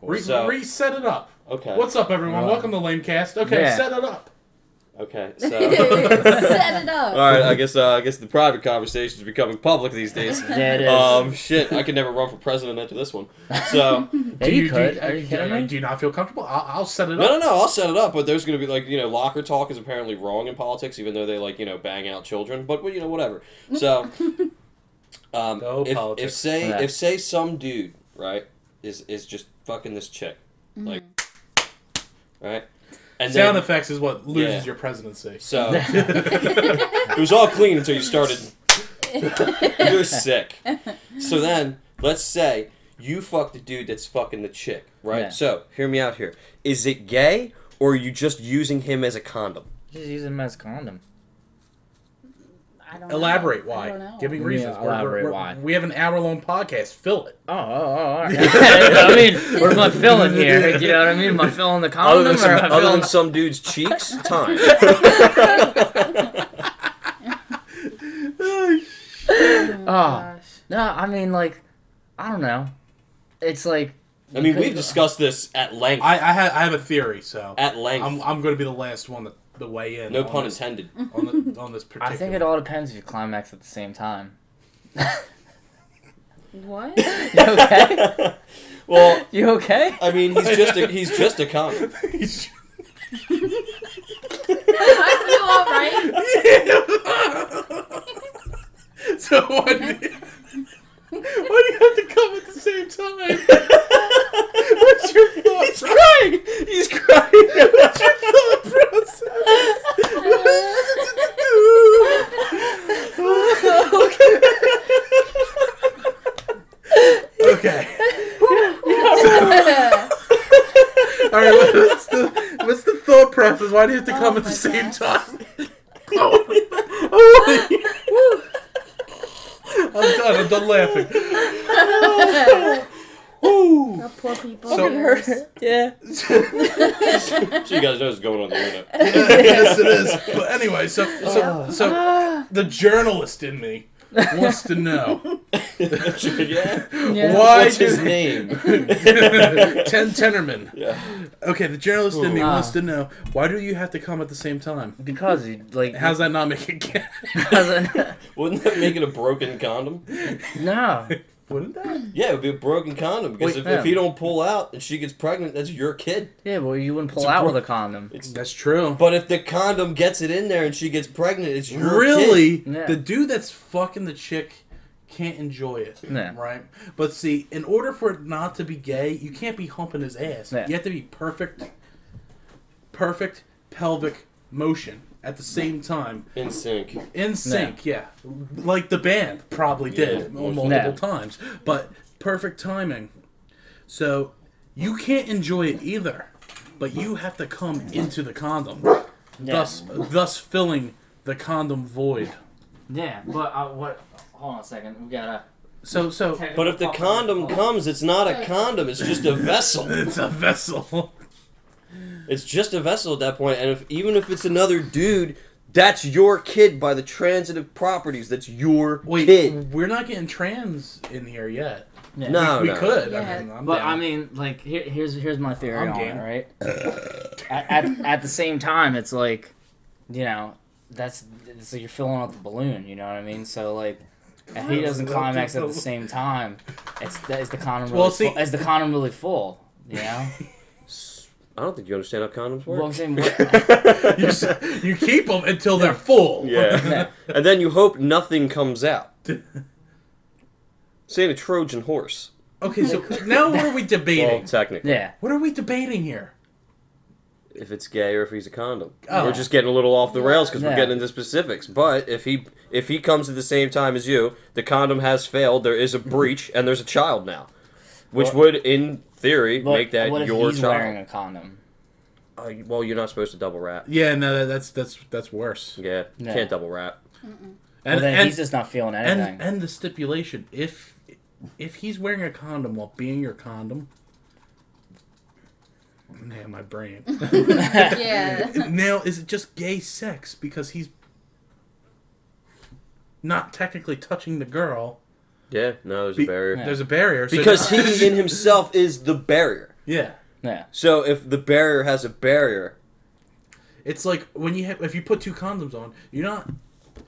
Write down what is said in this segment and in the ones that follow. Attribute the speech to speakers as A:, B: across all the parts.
A: course.
B: Re-
C: So-
B: reset it up.
C: Okay.
B: What's up, everyone?
A: Well-
B: Welcome to Lamecast. Okay,
A: Yeah.
B: set it up.
C: Okay. So.
D: Set it up.
C: All right. I guess. Uh, I guess the private conversation is becoming public these days.
A: Yeah, it is.
C: Um. Shit. I could never run for president after this one. So.
A: yeah,
B: Do
A: you,
B: do
A: could. Are you
B: do,
A: kidding me?
B: do you not feel comfortable? I'll, I'll set it
C: No,
B: up.
C: no, no. No, I'll set it up, but there's going to be like you know, locker talk is apparently wrong in politics, even though they like you know bang out children. But well, you know, whatever. So, um,
B: No
C: if,
B: politics.
C: if say
A: Yeah.
C: if say some dude right is is just fucking this chick, mm-hmm. like, right, and
B: Sound
C: then
B: effects is what loses
C: Yeah.
B: your presidency.
C: so it was all clean until you started. You're sick. So then, let's say you fuck the dude that's fucking the chick, right?
A: Yeah.
C: So, hear me out here. Is it gay, or are you just using him as a condom?
A: Just using him as a condom.
D: I don't know.
B: Elaborate
D: I
B: why.
D: don't know.
B: Give me reasons. We're- we're-
A: elaborate
B: we're-
A: why.
B: We have an hour long podcast. Fill it.
A: Oh, oh, oh, all right. I mean, what am I filling here? You know what I mean? Am I filling the condom
C: Other than, some,
A: or am I
C: other
A: filling
C: than some dude's cheeks, time.
A: Oh, ah,
D: Gosh.
A: no, I mean, like, I don't know. It's like.
C: I mean, we've discussed this at length.
B: I, I, have, I have a theory, so
C: at length.
B: I'm, I'm going to be the last one to, to weigh in.
C: no pun
B: this,
C: intended.
B: on, the, on this particular.
A: I think it all depends if you climax at the same time.
D: What?
A: You okay?
C: well,
A: You okay?
C: I mean, he's just a, he's just a condom.
D: I feel all right.
B: so why do, you, why do you have to come at the same time? What's your thought?
C: He's crying. He's crying.
B: What's your thought process? okay. All right. what- What's the what's the thought process? Why do you have to oh come
D: Oh
B: at the
D: my
B: same
D: gosh.
B: time? Oh. I'm done. Oh I'm done laughing. Woo.
D: Oh, poor people.
B: So-
A: Yeah.
C: so you guys know what's going on the internet.
B: yes, it is. But anyway, so so ah. so the journalist in me wants to know
C: yeah.
A: Yeah.
B: why
C: What's his name?
B: Ten Tennerman.
C: Yeah.
B: Okay, the journalist in me
A: Ah.
B: wants to know why do you have to come at the same time?
A: Because you like.
B: How's that not make it gay?
C: Wouldn't that make it a broken condom?
A: no.
B: Wouldn't that?
C: Yeah, it would be a broken condom because
B: Wait,
C: if, if he don't pull out and she gets pregnant, that's your kid.
A: Yeah, well, you wouldn't pull
B: It's a
A: out
B: bro-
A: with a condom.
C: It's
B: That's true.
C: but if the condom gets it in there and she gets pregnant, it's your kid.
B: really,
A: Yeah.
B: the dude that's fucking the chick can't enjoy it.
A: Yeah.
B: Right? But see, in order for it not to be gay, you can't be humping his ass.
A: Yeah.
B: You have to be perfect, perfect pelvic motion at the same time.
C: In sync.
B: In sync, yeah. Like the band probably did
C: Yeah,
B: multiple
A: Yeah.
B: times. But perfect timing. So you can't enjoy it either. But you have to come into the condom.
A: Yeah.
B: Thus thus filling the condom void.
A: Yeah, but uh, what? Hold on a second. We gotta.
B: So so
C: But if the condom comes, it's not a condom. It's just a vessel.
B: it's a vessel.
C: It's just a vessel at that point. And if even if it's another dude, that's your kid by the transitive properties. That's your
B: Wait,
C: kid.
B: we're not getting trans in here yet.
A: Yeah.
C: No,
B: we
C: no.
B: could.
D: Yeah.
B: I mean, I'm
A: But
B: down.
A: I mean, like, here, here's here's my theory
B: I'm
A: on
B: game.
A: it, right? at, at at the same time, it's like, you know, that's so you're filling up the balloon. You know what I mean? So like, if he doesn't climax at the same time, it's the, is the condom really
B: Well, see-
A: full, is the condom really full? You know?
C: I don't think you understand how condoms work.
A: well, I'm saying, what,
B: you, you keep them until they're full.
C: yeah. and then you hope nothing comes out. Saying a Trojan horse.
B: Okay, so now what are we
C: Well,
B: debating?
C: technically.
A: yeah.
B: What are we debating here?
C: If it's gay or if he's a condom.
B: Oh.
C: We're just getting a little off the rails because
A: Yeah.
C: we're getting into specifics. But if he if he comes at the same time as you, the condom has failed. There is a breach, and there's a child now, which
A: Well-
C: would, in theory,
A: But
C: make that
A: what if
C: your
A: he's
C: child.
A: wearing a condom?
C: Uh, well, you're not supposed to double wrap.
B: Yeah, no, that's that's that's worse.
C: Yeah, you can't double wrap.
B: And
A: well, then
B: and,
A: he's just not feeling anything.
B: and and the stipulation if if he's wearing a condom while being your condom. Man, my brain.
D: yeah.
B: now, is it just gay sex because he's not technically touching the girl?
C: Yeah, no, there's
B: Be-
C: a barrier.
A: Yeah.
B: There's a barrier so
C: Because he in himself is the barrier.
B: Yeah.
A: Yeah.
C: So if the barrier has a barrier,
B: It's like when you have, if you put two condoms on, you're not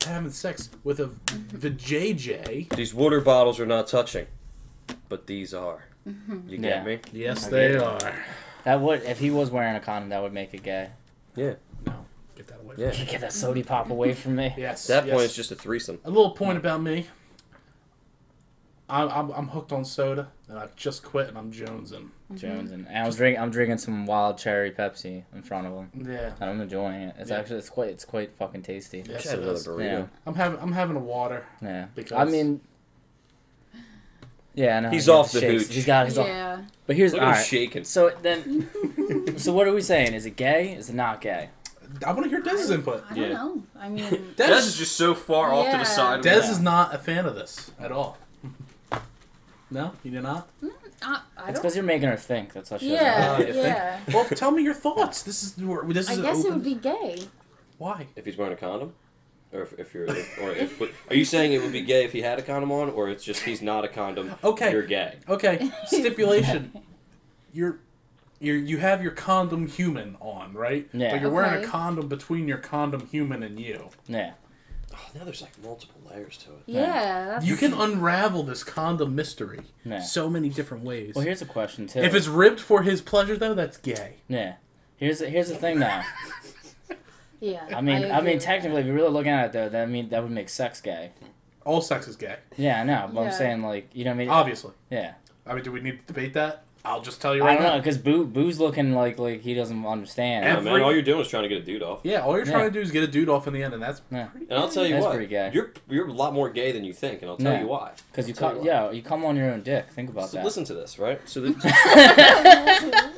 B: having sex with a the mm-hmm. JJ.
C: these water bottles are not touching, but these are. You get
A: Yeah.
C: me?
B: Yes,
A: I
B: they
A: get it.
B: are.
A: That would if he was wearing a condom, that would make it gay.
C: Yeah.
B: No, get that away. From
C: Yeah.
B: me.
A: Get that sody pop away from me.
B: Yes.
C: At that
B: yes.
C: point, it's just a threesome.
B: a little point about me. I'm, I'm, I'm hooked on soda, and I just quit, and I'm jonesing.
A: Jones and, mm-hmm. and I was drinking. I'm drinking some wild cherry Pepsi in front of him,
B: Yeah.
A: and I'm enjoying it. It's
B: Yeah.
A: actually it's quite it's quite fucking tasty.
B: Yes,
C: Should have another burrito.
A: Yeah.
B: I'm having I'm having a water.
A: Yeah.
B: Because-
A: I mean. Yeah, no.
C: He's off the
A: shakes.
C: hooch.
A: He's got. He's off.
D: Yeah.
A: But here's
C: Look
A: all
C: at him
A: right.
C: shaking.
A: So then, so what are we saying? Is it gay? Is it not gay?
B: I want to hear Dez's input.
D: I don't
C: Yeah.
D: know. I mean,
B: Dez,
C: Des is just so far off to the side.
B: Dez
A: Yeah.
B: is not a fan of this at all. No, you do not.
D: I, I
A: It's because you're making her think. That's what she
D: Yeah,
B: Uh, if they-
D: yeah.
B: Well, tell me your thoughts. This is this is I
D: guess it would be gay.
B: why.
C: If he's wearing a condom, or if, if you're, if, or if, but are you saying it would be gay if he had a condom on, or it's just he's not a condom?
B: Okay.
C: You're gay.
B: Okay, stipulation. you're you're you have your condom human on, right?
A: Yeah.
B: But you're wearing a
D: Okay.
B: condom between your condom human and you.
A: Yeah.
C: Oh, now there's like multiple layers to it.
D: Yeah. That's,
B: You can unravel this condom mystery
A: Yeah.
B: so many different ways.
A: Well, here's a question too.
B: if it's ripped for his pleasure, though, that's gay.
A: yeah. Here's the, here's the thing now.
D: yeah.
A: I mean, I,
D: agree
A: mean, technically, if you're really looking at it though, that mean that would make sex gay.
B: All sex is gay,
A: Yeah, I know. But I'm
D: Yeah.
A: saying like, you know what I mean?
B: obviously.
A: Yeah.
B: I mean, do we need to debate that? I'll just tell you
A: I
B: right
A: don't
B: now.
A: know because Boo Boo's looking like like he doesn't understand.
C: Yeah,
B: Every-
C: man, all you're doing is trying to get a dude off.
B: Yeah, all you're trying
A: Yeah.
B: to do is get a dude off in the end, and that's
A: Yeah.
B: pretty.
C: And I'll tell you
A: That's
C: what,
A: pretty gay.
C: you're you're a lot more gay than you think, and I'll tell
A: Yeah.
C: you why.
A: Because you
C: I'll
A: come,
C: you
A: yeah, you come on your own dick. Think about
C: So
A: that.
C: listen to this, right? So the,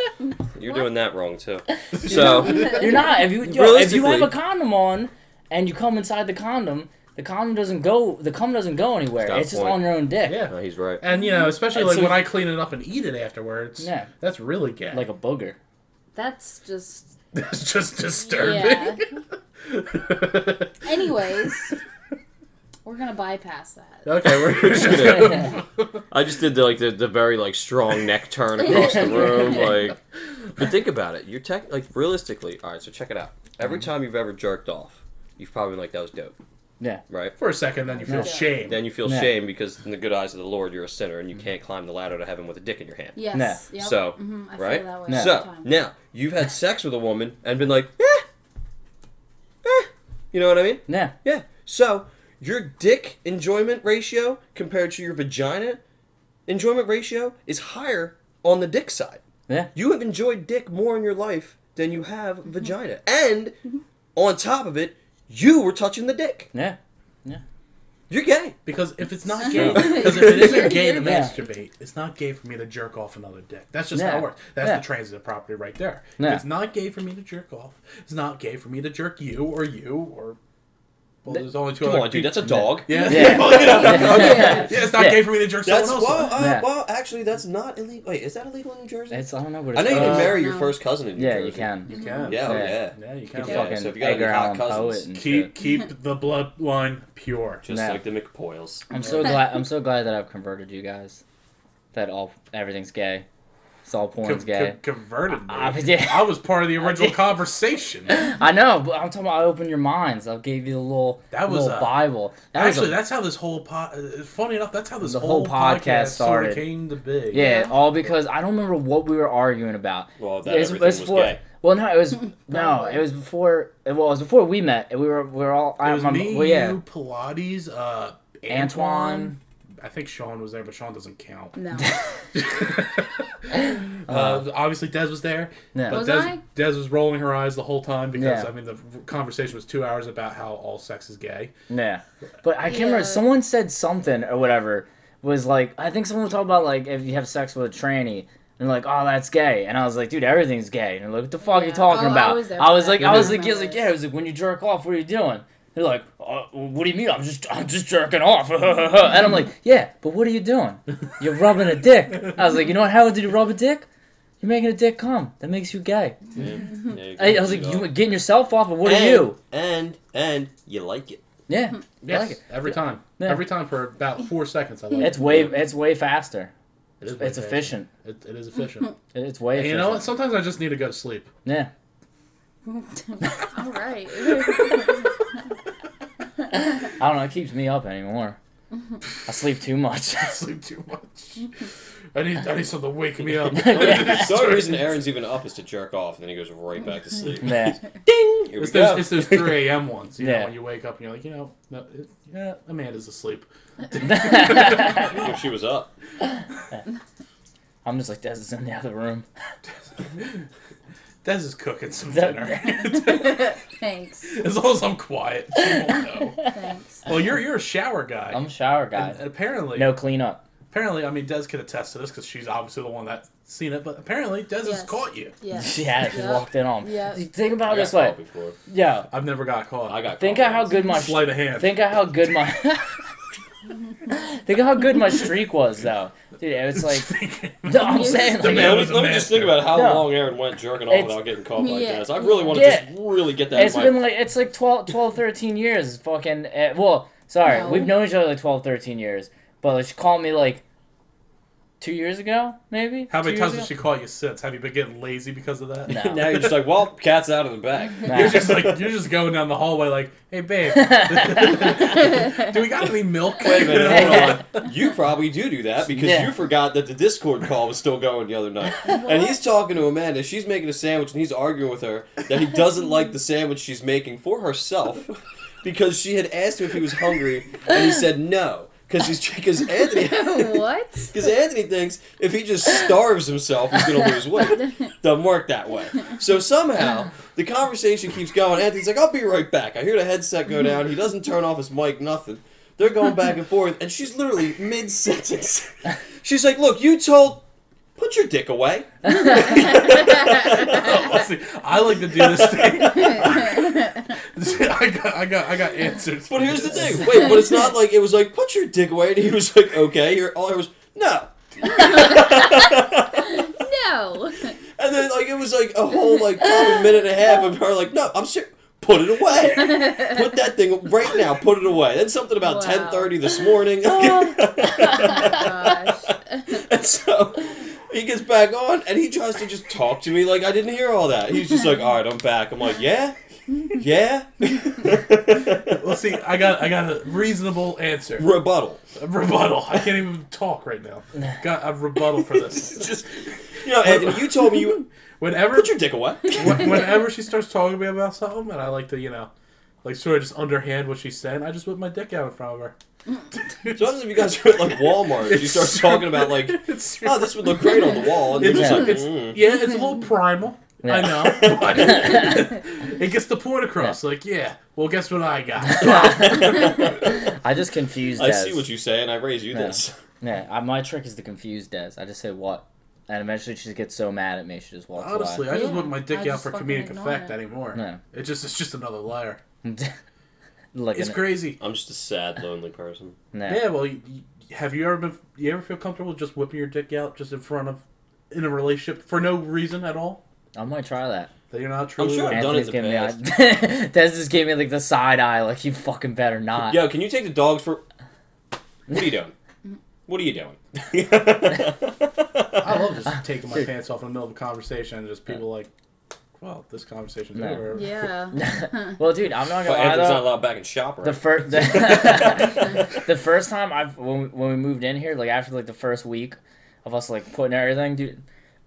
C: you're doing that wrong too. So
A: You're not. If you yo, if you have a condom on and you come inside the condom, the condom doesn't go. The cum doesn't go anywhere. It's just
C: point.
A: on your own dick.
B: Yeah.
C: no, he's right.
B: And you know, especially like
A: so-
B: when I clean it up and eat it afterwards.
A: Yeah.
B: That's really gay.
A: Like a booger.
D: That's just.
B: that's just disturbing.
D: Yeah. Anyways, we're gonna bypass that.
B: okay, we're just gonna.
C: I just did the, like the, the very like strong neck turn across the room, like. But think about it. You're tech like realistically. All right, so check it out. Every mm. time you've ever jerked off, you've probably been like that was dope,
A: Yeah.
C: right?
B: For a second, then you feel
A: Yeah.
B: shame.
C: Then you feel
A: Yeah.
C: shame because in the good eyes of the Lord, you're a sinner and you can't climb the ladder to heaven with a dick in your hand.
D: Yes. Yep.
C: So,
D: Mhm, I
C: right?
D: Feel that way
A: Yeah.
D: all
C: So
D: time.
C: now you've had sex with a woman and been like, eh, eh. You know what I mean?
A: Yeah.
C: Yeah. So your dick enjoyment ratio compared to your vagina enjoyment ratio is higher on the dick side.
A: Yeah.
C: You have enjoyed dick more in your life than you have
D: Mm-hmm.
C: vagina. And on top of it, you were touching the dick.
A: Yeah. Yeah.
C: You're gay.
B: Because if it's not gay, because if it isn't gay to
A: Yeah.
B: masturbate, it's not gay for me to jerk off another dick. That's just
A: Yeah.
B: how it works. That's
A: Yeah.
B: the transitive property right there.
A: Yeah.
B: If it's not gay for me to jerk off, it's not gay for me to jerk you or you or. Well, there's only two
C: Come
B: other
C: on, dude. That's a dog.
B: Yeah.
A: Yeah.
B: Well, you know, okay.
A: Yeah.
B: yeah, it's not
A: Yeah.
B: gay for me to jerk
C: That's
B: someone else.
C: well, uh,
A: Yeah.
C: well. Actually, that's not illegal. Wait, is that illegal in New Jersey?
A: It's I don't know what
C: I know you can
A: called.
C: marry your
D: No.
C: first cousin in New
A: Yeah,
C: Jersey.
A: you can.
B: You can.
C: Yeah,
A: Yeah.
C: yeah.
B: Yeah, you can.
C: Yeah.
A: Fucking
C: so if you got any
A: Edgar
C: hot
A: Allan
C: cousins,
B: Keep keep the bloodline pure.
C: Just
A: Yeah.
C: like the McPoyles.
A: I'm so glad. I'm so glad that I've converted you guys. That all everything's gay. It's all porn's
B: Co-
A: gay.
B: co- converted me.
A: I- yeah.
B: I was part of the original conversation.
A: I know, but I'm talking about I opened your minds. I gave you the little,
B: That was,
A: little
B: uh,
A: Bible. That was
B: Actually,
A: a-
B: that's how this whole po- uh, funny enough, that's how this
A: The
B: whole,
A: whole podcast
B: sort of
A: started.
B: came to be.
A: yeah,
D: Yeah.
A: all because I don't remember what we were arguing about.
C: Well, that
A: It's-
C: everything
A: it's
C: was
A: for-
C: gay.
A: Well, no, it was no, it was before. Well, it was before we met. and We were we were all.
B: It was
A: I, my,
B: me,
A: well, yeah,
B: you, Pilates, uh, Antoine.
A: Antoine.
B: I think Sean was there, but Sean doesn't count.
D: No.
B: uh, obviously, Des was there.
A: Yeah.
B: But
D: Was
B: Des,
D: I?
B: Des was rolling her eyes the whole time because
A: Yeah.
B: I mean the conversation was two hours about how all sex is gay.
A: Yeah, but I can't remember. Someone said something or whatever. Was like I think someone was talking about like if you have sex with a tranny. And like, oh, that's gay. And I was like, dude, everything's gay. And they're like, what the fuck are you
D: Yeah.
A: talking
D: Oh, I
A: about?
D: was there
A: I was like, I was like, he was like,
D: this.
A: yeah. It was like, when you jerk off, what are you doing? They're like, uh, what do you mean? I'm just, I'm just jerking off. and I'm like, yeah, but what are you doing? You're rubbing a dick. I was like, you know what? How did you rub a dick? You're making a dick come. That makes you gay.
C: Yeah. Yeah, you
A: I, I was like, you
C: that.
A: getting yourself off, but what
C: and,
A: are you?
C: And and you like it.
A: Yeah, I like it.
B: every time.
A: Yeah.
B: Every time for about four seconds. I like
A: It's
B: it.
A: way, it's way faster.
B: It is
A: It's
B: way
A: efficient.
B: It, it is efficient.
A: It- It's way
B: and you know what? Sometimes I just need to go to sleep.
A: Yeah.
D: All right.
A: I don't know. It keeps me up anymore. I sleep too much.
B: I sleep too much. I need I need something to wake me up.
C: The only reason Aaron's even up is to jerk off, and then he goes right back to sleep.
A: yeah.
C: Ding! Here we
B: It's
C: go.
B: those, it's those 3 a.m. ones, you know,
A: Yeah.
B: when you wake up and you're like, you know, no, it, yeah, Amanda's asleep.
C: if she was up.
A: I'm just like, Des is in the other room.
B: Des is cooking some
A: That-
B: dinner.
D: Thanks.
B: as long as I'm quiet, she won't know.
D: Thanks.
B: Well, you're you're a shower guy.
A: I'm a shower guy.
B: and apparently,
A: No cleanup.
B: apparently, I mean, Des could attest to this because she's obviously the one that's seen it. But apparently, Des has
D: Yes.
B: caught you.
D: Yeah.
A: Yeah, just
D: Yeah.
A: walked in on. me.
D: Yeah.
A: Think about
C: I
A: it this
C: got
A: way.
C: caught before.
A: Yeah.
B: I've never got caught.
C: I got
A: Think
C: caught
A: of how
C: once.
A: good my
B: sleight of hand.
A: think of how good my think of how good my streak was though, dude. It's like no, I'm saying. Like,
B: man,
C: let, me, let me just think about how
A: No.
C: long Aaron went jerking off without getting caught like
D: Yeah.
C: this. I really want to
A: Yeah.
C: just really get that
A: it's
C: in my
A: been like it's like 12, 12 13 years. Fucking uh, well, sorry,
D: No.
A: we've known each other like 12, 13 years. But like, she called me like two years ago, maybe.
B: How many times
A: years
B: has she caught you since? Have you been getting lazy because of that?
A: No.
C: now you're just like, well, cat's out of the bag.
A: ago?
B: You're just like you're just going down the hallway like, hey babe, do we got any milk?
C: Wait a minute, hold on. You probably do do that because
A: Yeah.
C: you forgot that the Discord call was still going the other night. And he's talking to Amanda. She's making a sandwich, and he's arguing with her that he doesn't like the sandwich she's making for herself because she had asked him if he was hungry, and he said no. Because he's because Anthony
D: what?
C: because Anthony thinks if he just starves himself, he's gonna lose weight. Doesn't work that way. So somehow the conversation keeps going. Anthony's like, "I'll be right back." I hear the headset go down. He doesn't turn off his mic. Nothing. They're going back and forth, and she's literally mid sentence. She's like, "Look, you told." Put your dick away.
B: See, I like to do this thing. I got, I got, I got answers.
C: But here's the thing. Wait, but it's not like it was like put your dick away, and he was like, okay. Here, all I was no,
D: no.
C: and then like it was like a whole like probably minute and a half of her like, no, I'm serious. Put it away. Put that thing right now. Put it away. Then something about
D: Wow.
C: ten thirty this morning.
D: Oh, Gosh.
C: and so he gets back on, and he tries to just talk to me like I didn't hear all that. He's just like, all right, I'm back. I'm like, yeah, yeah.
B: Well, see, I got, I got a reasonable answer.
C: Rebuttal.
B: A rebuttal. I can't even talk right now. Got a rebuttal for this.
C: Just, you know, Anthony, you told me you
B: Whenever,
C: put your dick away.
B: wh- whenever she starts talking to me about something, and I like to, you know, like sort of just underhand what she's saying, I just whip my dick out in front of her.
C: Sometimes if you guys are at like Walmart, you start talking about like, oh, this would look great on the wall, and you're
B: it's,
C: just like,
B: it's
C: mm.
B: yeah, it's a little primal.
A: Yeah.
B: I know. but it gets the point across. Like, yeah. Well, guess what I got?
A: I just confuse Des.
C: I see what you say, and I raise you
A: Yeah.
C: this.
A: Yeah, I, my trick is to confuse Des. I just say what, and eventually she gets so mad at me she just walks
B: Honestly,
A: away.
B: I just
D: Yeah,
B: whip my dick
D: I
B: out
D: just
B: for
D: fucking
B: comedic
D: ignore
B: effect
D: it.
B: anymore.
A: No.
B: It just it's just another layer.
A: Like
B: It's
A: an-
B: crazy.
C: I'm just a sad, lonely person.
A: No.
B: Yeah. Well, you, you- have you ever been? You ever feel comfortable just whipping your dick out just in front of in a relationship for no reason at all?
A: I might try that.
B: That you're not truly.
C: sure I've done it
A: Anthony's
C: in the
A: giving me, Des just gave me like the side eye, like you fucking better not.
C: Yo, can you take the dogs for? What are you doing? What are you doing?
B: I love just taking my pants off in the middle of a conversation and just people like, well, this conversation's
A: No.
B: over.
D: Yeah.
A: well, dude, I'm not gonna lie
C: Anthony's not
A: though.
C: allowed back in shop, right?
A: The first, the, the first time I've when we, when we moved in here, like after like the first week of us like putting everything, dude,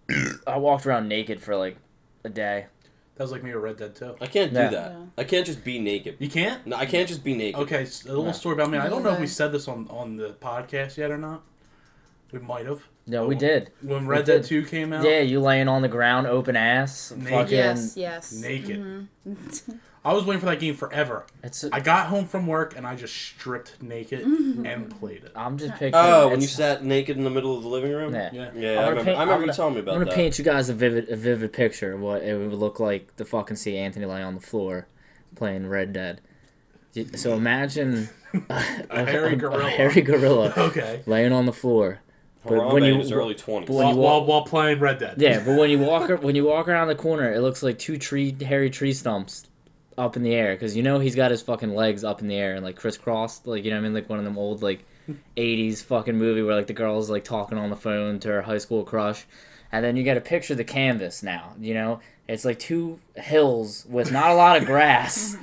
A: I walked around naked for like a day.
B: That was like me with Red Dead too.
C: I can't do
A: Yeah.
C: that.
D: Yeah.
C: I can't just be naked.
B: You can't.
C: No, I can't just be naked.
B: Okay, a little
A: No.
B: story about me. I don't know if we said this on on the podcast yet or not. We might have.
A: No, we did.
B: When
A: We
B: Red Dead. Two came out.
A: Yeah, you laying on the ground, open ass,
B: Naked.
A: fucking.
D: yes. Yes.
B: Naked.
D: Mhm.
B: I was waiting for that game forever.
A: It's.
B: I got home from work and I just stripped naked and played it.
A: I'm just picturing.
C: Oh, when you sat naked in the middle of the living room.
A: Yeah.
B: Yeah.
C: Yeah,
A: I'm gonna
C: remember,
A: paint-
C: I remember you
A: gonna-
C: telling me about.
A: I'm gonna
C: that.
A: paint you guys a vivid, a vivid picture of what it would look like to fucking see Anthony lay on the floor playing Red Dead. So imagine a,
B: hairy gorilla.
A: a hairy gorilla
B: Okay.
A: laying on the floor. But
C: Harambe
A: when you-
C: in his early twenties.
A: but when
B: While,
A: you
B: while,
A: walk-
B: while playing Red Dead.
A: Yeah, but when you walk when you walk around the corner, it looks like two tree hairy tree stumps up in the air because you know he's got his fucking legs up in the air and like crisscrossed, like you know what I mean, like one of them old like '80s fucking movie where like the girl's like talking on the phone to her high school crush, and then you get a picture of the canvas now. You know, it's like two hills with not a lot of grass.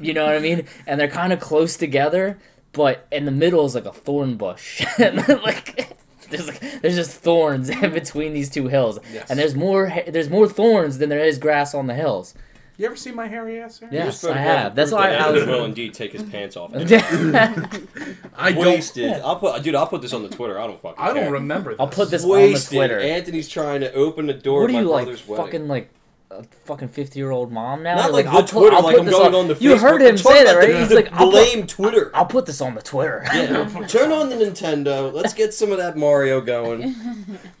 A: you know what I mean? And they're kind of close together, but in the middle is like a thorn bush, and then, like. There's, like, there's just thorns in mm. between these two hills,
B: Yes.
A: and there's more there's more thorns than there is grass on the hills.
B: You ever see my hairy ass? Aaron?
A: Yes, I have. That's why I
C: Anthony
A: was.
C: will indeed take his pants off.
B: I don't.
C: I'll put, dude. I'll put this on the Twitter. I don't fucking.
B: I don't
C: care.
B: remember. This.
A: I'll put this on the Twitter.
C: Anthony's trying to open the door
A: What
C: of
A: are
C: my
A: you like,
C: brother's wedding.
A: fucking like a fucking fifty year old mom now?
C: Not
A: You're
C: like, the
A: I'll put-
C: Twitter, like I'm going
A: on,
C: on the.
A: You
C: Facebook.
A: heard him say that, right?
C: the-
A: He's
C: the
A: like, I'll put,
C: Twitter.
A: I'll put this on the Twitter.
C: Yeah, turn on the Nintendo. Let's get some of that Mario going.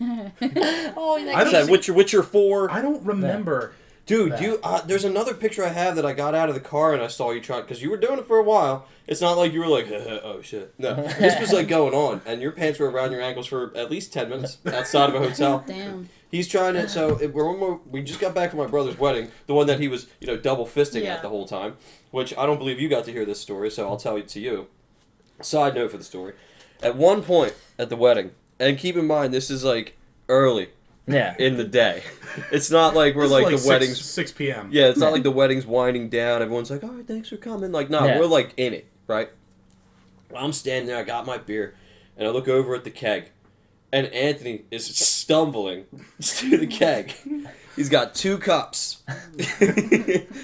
A: oh,
B: I
C: I said
B: see-
C: Witcher, Witcher Four.
B: I don't remember.
C: Dude,
B: that.
C: you uh, there's another picture I have that I got out of the car and I saw you try because you were doing it for a while. It's not like you were like, oh shit. No, this was like going on, and your pants were around your ankles for at least ten minutes outside of a hotel.
D: Damn.
C: He's trying to. So it, we're, we're- we just got back from my brother's wedding, the one that he was, you know, double fisting
D: Yeah.
C: at the whole time. Which I don't believe you got to hear this story, so I'll tell it to you. Side note for the story: at one point at the wedding, and keep in mind this is like early
A: yeah.
C: in the day. It's not like we're like,
B: like
C: the
B: six,
C: wedding's.
B: six p.m.
C: Yeah, it's not like the wedding's winding down. Everyone's like, "All right, thanks for coming." Like, no,
A: Yeah.
C: we're like in it, right? Well, I'm standing there. I got my beer, and I look over at the keg, and Anthony is stumbling to the keg. He's got two cups.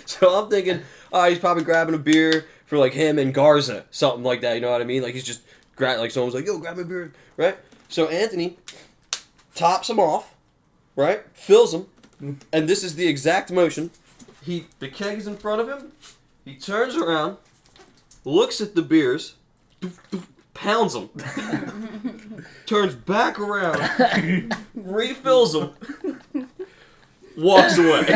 C: so I'm thinking, oh, he's probably grabbing a beer for like him and Garza, something like that. You know what I mean? Like he's just grab like someone's like, "Yo, grab a beer," right? So Anthony tops him off, right? Fills him, and this is the exact motion. He the keg is in front of him. He turns around, looks at the beers, pounds them, turns back around, refills them, walks away.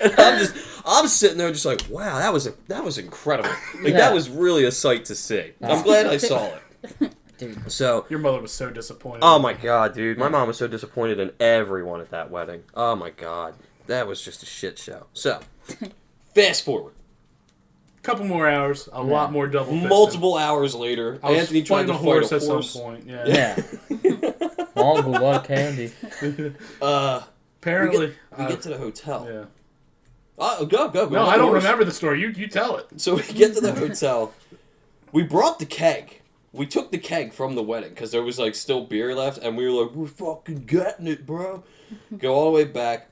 C: and I'm just I'm sitting there just like, wow, that was a, that was incredible. Like
A: Yeah.
C: that was really a sight to see. I'm glad I saw it.
A: Dude.
C: So
B: Your mother was so disappointed.
C: Oh my god, dude. My mom was so disappointed in everyone at that wedding. Oh my god. That was just a shit show. So, fast forward.
B: couple more hours, a lot more double. fisting.
C: Multiple hours later,
B: I was
C: Anthony tried
B: fighting
C: to
B: a
C: fight
B: horse
C: a
B: at
C: horse.
B: some point. Yeah.
A: Yeah. All the lot of candy.
C: Uh,
B: Apparently,
C: we
B: uh,
C: get to the hotel.
B: yeah.
C: Uh, go, go, go.
B: No,
C: on
B: I
C: the
B: don't
C: horse.
B: remember the story. You you tell it.
C: So we get to the hotel. We brought the keg. We took the keg from the wedding because there was like still beer left, and we were like, "We're fucking getting it, bro." Go all the way back.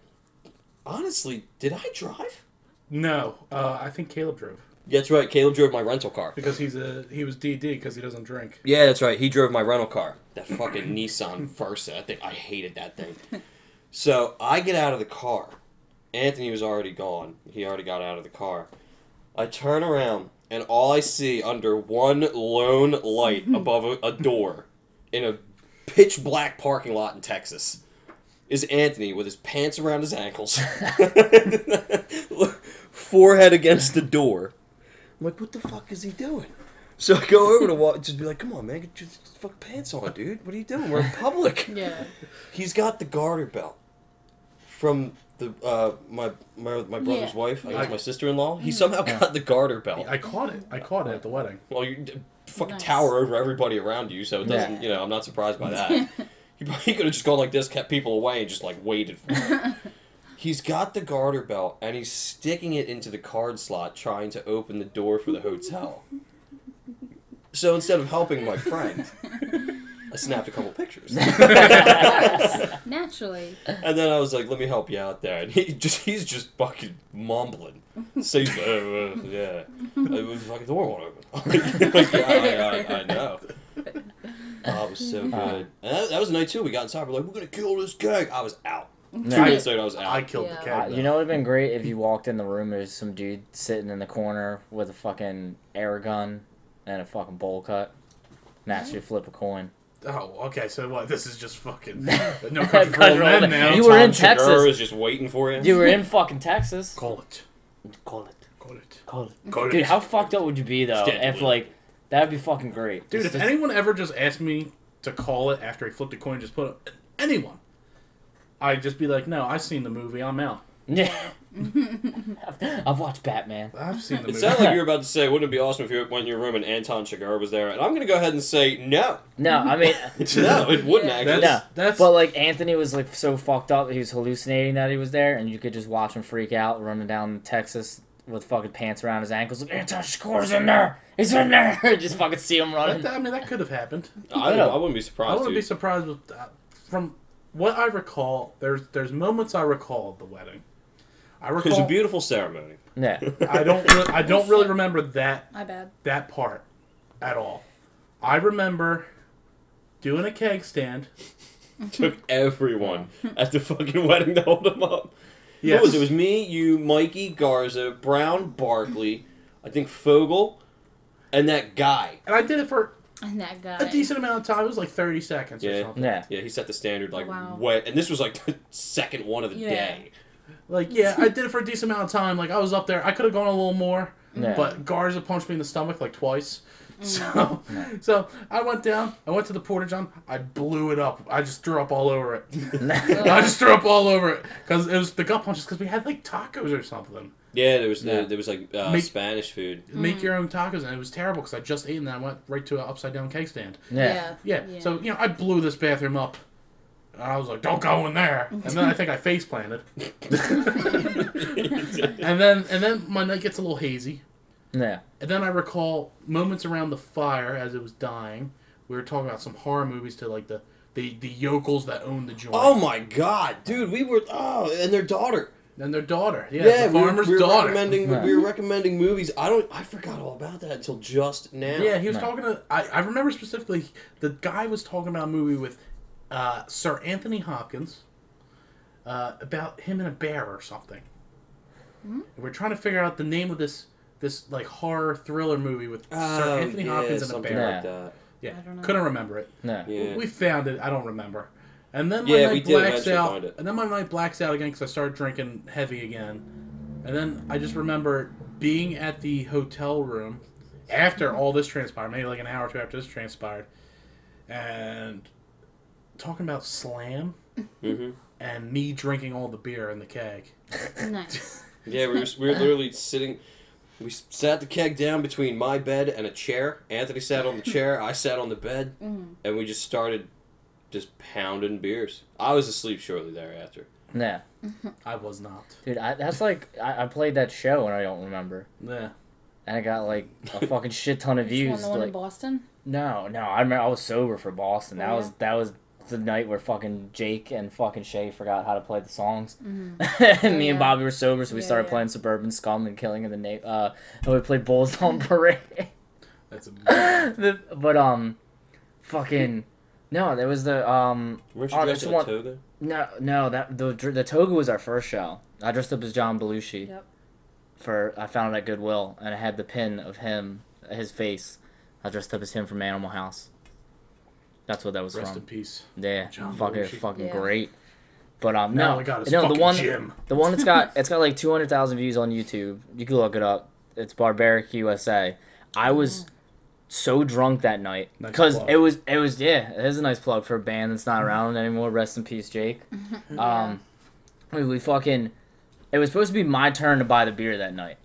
C: Honestly, did I drive?
B: No, uh, I think Caleb drove
C: That's right. Caleb drove my rental car.
B: because he's a he was DD because he doesn't drink.
C: Yeah, that's right. He drove my rental car. That fucking Nissan Versa. That thing, I hated that thing. So I get out of the car. Anthony was already gone. He already got out of the car. I turn around and all I see under one lone light above a, a door in a pitch black parking lot in Texas is Anthony with his pants around his ankles, forehead against the door. I'm like, what the fuck is he doing? So I go over to walk, just be like, come on, man, get your fucking pants on, dude. What are you doing? We're in public.
D: Yeah.
C: He's got the garter belt from the uh, my my my brother's
D: Yeah.
C: wife, I guess
B: I-
C: my sister in law. He somehow got the garter belt.
B: I caught it. I caught it at the wedding.
C: Well, you d- fucking
D: Nice.
C: tower over everybody around you, so it doesn't.
A: Yeah.
C: You know, I'm not surprised by that. he, he could have just gone like this, kept people away, and just like waited for it. He's got the garter belt and he's sticking it into the card slot, trying to open the door for the hotel. So instead of helping my friend, I snapped a couple pictures.
D: Naturally.
C: And then I was like, "Let me help you out there." And he just—he's just fucking mumbling. So he's like, uh, uh, "Yeah, uh, the fucking door won't open." like, yeah, I, I, I know. Oh, it was so good. And that, that was the night too. We got inside. We're like, "We're gonna kill this keg." I was out. Two
A: Yeah.
C: minutes later, I was out.
B: I killed
D: Yeah.
B: the
A: Uh,
B: cat.
A: you know, it would have been great if you walked in the room. There's some dude sitting in the corner with a fucking air gun and a fucking bowl cut. And ask you flip a coin.
B: Oh, okay. So what? This is just fucking no country for old men now.
A: You were in Texas.
C: Segura is just waiting for you.
A: You were in fucking Texas.
B: Call it.
A: Call it.
B: Call it.
A: Call it.
B: Call it.
A: Dude,
B: it.
A: how fucked up would you be though
C: Stand
A: if
C: with
A: like that'd be fucking great.
B: Dude,
A: Just-
B: if anyone ever just asked me to call it after he flipped a coin, just put it, anyone, I'd just be like, no, I've seen the movie, I'm out.
A: Yeah. I've watched Batman.
B: I've seen the
C: It
B: movie.
C: sounded like you were about to say, wouldn't it be awesome if you went in your room and Anton Chigurh was there? And I'm going to go ahead and say no.
A: No, I mean, uh,
C: No, it wouldn't
D: Yeah.
C: actually.
B: That's,
A: No,
B: that's
A: but like Anthony was like so fucked up, that he was hallucinating that he was there, and you could just watch him freak out running down Texas with fucking pants around his ankles. Like Anton Chigurh's in there. He's in there. just fucking see him running.
B: that, I mean that could have happened.
C: I, don't, I wouldn't be surprised.
B: I
C: surprised.
B: wouldn't be
C: dude.
B: surprised with that. From what I recall, there's there's moments I recall of the wedding. I
C: It was a beautiful ceremony.
A: Yeah.
B: I don't. Really, I don't really remember that
D: My bad.
B: that part at all. I remember doing a keg stand.
C: Took everyone at the fucking wedding to hold him up.
B: Yes.
C: What was it? It was me, you, Mikey, Garza, Brown, Barkley, I think Fogel, and that guy.
B: and I did it for
D: And that guy.
B: a decent amount of time. It was like thirty seconds or
C: Yeah.
B: something.
A: Yeah.
C: Yeah, he set the standard like
D: Wow.
C: wet, and this was like the second one of the
D: Yeah.
C: day.
B: Like yeah, I did it for a decent amount of time. Like I was up there. I could have gone a little more,
A: Yeah.
B: but Garza punched me in the stomach like twice. So, mm. so I went down. I went to the porta john. I blew it up. I just threw up all over it. I just threw up all over it because it was the gut punches. Because we had like tacos or something.
C: Yeah, there was uh,
A: Yeah.
C: there was like uh,
B: Make-
C: Spanish food.
B: Make your mm. own tacos, and it was terrible because I just ate and I went right to an upside down cake stand.
A: Yeah.
B: Yeah. So you know, I blew this bathroom up. And I was like, "Don't go in there," and then I think I face planted. and then and then my night gets a little hazy.
A: Yeah.
B: And then I recall moments around the fire as it was dying. We were talking about some horror movies to like the the, the yokels that own the joint
C: Oh my god, dude, we were oh, and their daughter.
B: and their daughter. Yeah,
C: Yeah,
B: the
C: we were, we were
B: daughter.
C: recommending
A: Yeah.
C: we were recommending movies. I don't I forgot all about that until just now.
B: Yeah, he was
A: No.
B: talking to. I, I remember specifically the guy was talking about a movie with uh, Sir Anthony Hopkins uh, about him and a bear or something. And we're trying to figure out the name of this this like horror thriller movie with
C: Oh,
B: Sir Anthony
C: yeah,
B: Hopkins and a bear.
C: like that.
B: Yeah,
D: I don't know.
B: couldn't remember it.
A: No.
C: Yeah.
B: We found it. I don't remember. And then my
C: Yeah,
B: night blacks out. And then my night blacks out again because I started drinking heavy again. And then I just remember being at the hotel room after all this transpired, maybe like an hour or two after this transpired, and talking about slam
C: hmm
B: and me drinking all the beer in the keg.
D: Nice.
C: Yeah, we were, we were literally sitting. We sat the keg down between my bed and a chair. Anthony sat on the chair. I sat on the bed,
D: Mm.
C: and we just started just pounding beers. I was asleep shortly thereafter.
A: Yeah.
B: I was not.
A: Dude, I, that's like I, I played that show and I don't remember,
B: Yeah.
A: and I got like a fucking shit ton of
D: Which one,
A: views.
D: the one in Boston?
A: no, no, I remember I was sober for Boston. That
D: Oh,
A: was that was the night where fucking Jake and fucking Shay forgot how to play the songs,
D: Mhm.
A: and me and. Bobby were sober, so we
D: Yeah,
A: started
D: yeah.
A: playing Suburban Scum and Killing in the Name. Uh, and we played Bulls on Parade.
B: That's a.
A: But um, fucking no, there was the um
C: Weren't you
A: Oh,
C: dressed
A: that's
C: in a
A: one-
C: toga?
A: no no that the the toga was our first show. I dressed up as John Belushi.
D: Yep.
A: For I found it at Goodwill and I had the pin of him, his face. I dressed up as him from Animal House. That's what that was
B: Rest
A: from.
B: in peace.
A: Yeah,
B: John
A: fucking
B: Belushi.
A: fucking
D: Yeah.
A: great. But um,
B: Now
A: no,
B: I got his
A: no, the
B: fucking
A: one,
B: gym.
A: the one that's got it's got like two hundred thousand views on YouTube. You can look it up. It's Barbaric USA. I was so drunk that night
B: Nice
A: because
B: plug.
A: it was it was yeah it is a nice plug for a band that's not around anymore. Rest in peace, Jake. Um, we, we fucking it was supposed to be my turn to buy the beer that night.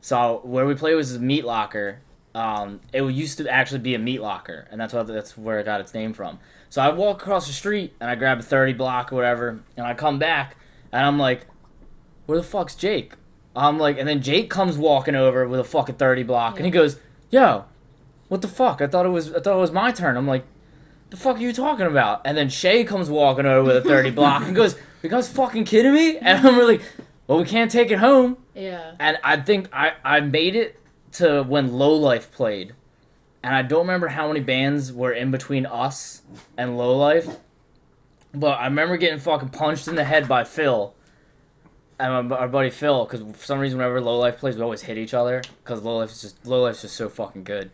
A: So where we played was a meat locker. Um, it used to actually be a meat locker, and that's what that's where it got its name from. So I walk across the street and I grab a thirty block or whatever, and I come back and I'm like, "Where the fuck's Jake?" I'm like, and then Jake comes walking over with a fucking thirty block, and he goes, "Yo, what the fuck? I thought it was I thought it was my turn." I'm like, "The fuck are you talking about?" And then Shay comes walking over with a thirty block and goes, "You guys fucking kidding me?" And I'm really, "Well, we can't take it home."
D: Yeah.
A: And I think I, I made it to when Low Life played. And I don't remember how many bands were in between us and Low Life. But I remember getting fucking punched in the head by Phil. And my, our buddy Phil, because for some reason whenever Low Life plays, we always hit each other. Because Low Life is just Low Life's just so fucking good.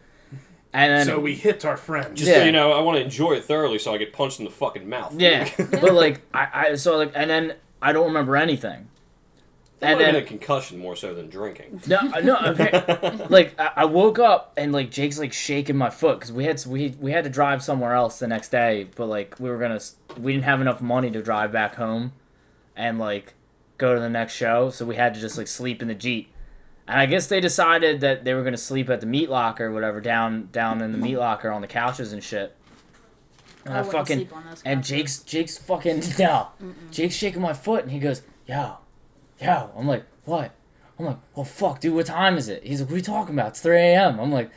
A: And then
B: So we hit our friend.
C: Just
A: Yeah.
C: so you know, I want to enjoy it thoroughly, so I get punched in the fucking mouth.
A: yeah, but like I, I so like and then I don't remember anything.
C: That
A: And
C: might have
A: then
C: been a concussion more so than drinking.
A: No, uh, no. Okay. like I, I woke up and like Jake's like shaking my foot because we had we we had to drive somewhere else the next day, but like we were gonna we didn't have enough money to drive back home, and like go to the next show, so we had to just like sleep in the jeep. And I guess they decided that they were gonna sleep at the meat locker or whatever down down in the meat locker on the couches and shit. And I,
D: I
A: fucking
D: sleep on those
A: and. Jake's Jake's fucking no. Jake's shaking my foot and he goes, Yo, yo. I'm like, what? I'm like, well fuck, dude, what time is it? He's like, What are you talking about? It's three AM. I'm like,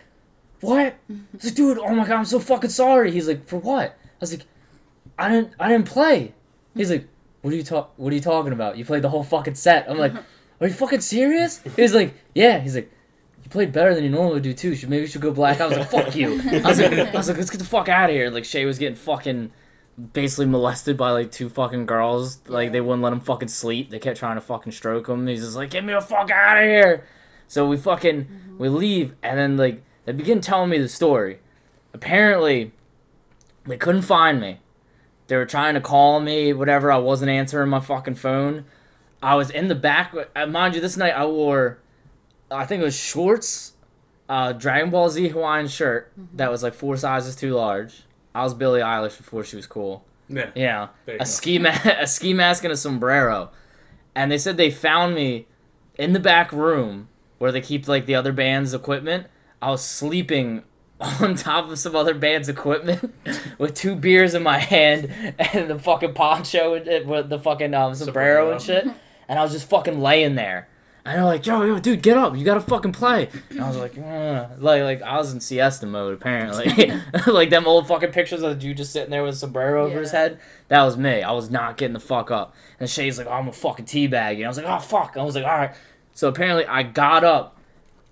A: What? Mm-hmm. He's like, dude, oh my god, I'm so fucking sorry. He's like, For what? I was like, I didn't I didn't play. He's like, What are you talk what are you talking about? You played the whole fucking set. I'm like, Are you fucking serious? He's like, Yeah. He's like, You played better than you normally do too. Should maybe you should go black. I was like, Fuck you. I was like, I was like, let's get the fuck out of here. Like Shay was getting fucking basically molested by like two fucking girls. Like they wouldn't let him fucking sleep. They kept trying to fucking stroke him. He's just like, get me the fuck out of here. So we fucking we leave, and then like they begin telling me the story. Apparently, they couldn't find me. They were trying to call me, whatever. I wasn't answering my fucking phone. I was in the back. uh, Mind you, this night I wore, I think it was shorts, uh, Dragon Ball Z Hawaiian shirt that was like four sizes too large. I was Billie Eilish before she was cool.
B: Yeah.
A: Yeah, a
B: go.
A: ski ma- a ski mask and a sombrero, and they said they found me in the back room where they keep like the other band's equipment. I was sleeping on top of some other band's equipment with two beers in my hand and the fucking poncho and- and with the fucking um, sombrero and shit, and I was just fucking laying there. And they're like, yo, yo, dude, get up! You gotta fucking play. And I was like, "Ugh." like, like I was in siesta mode apparently. like them old fucking pictures of you just sitting there with a sombrero over his head. That was me. I was not getting the fuck up. And Shay's like, oh, I'm a fucking teabag. And I was like, oh fuck. I was like, all right. So apparently I got up,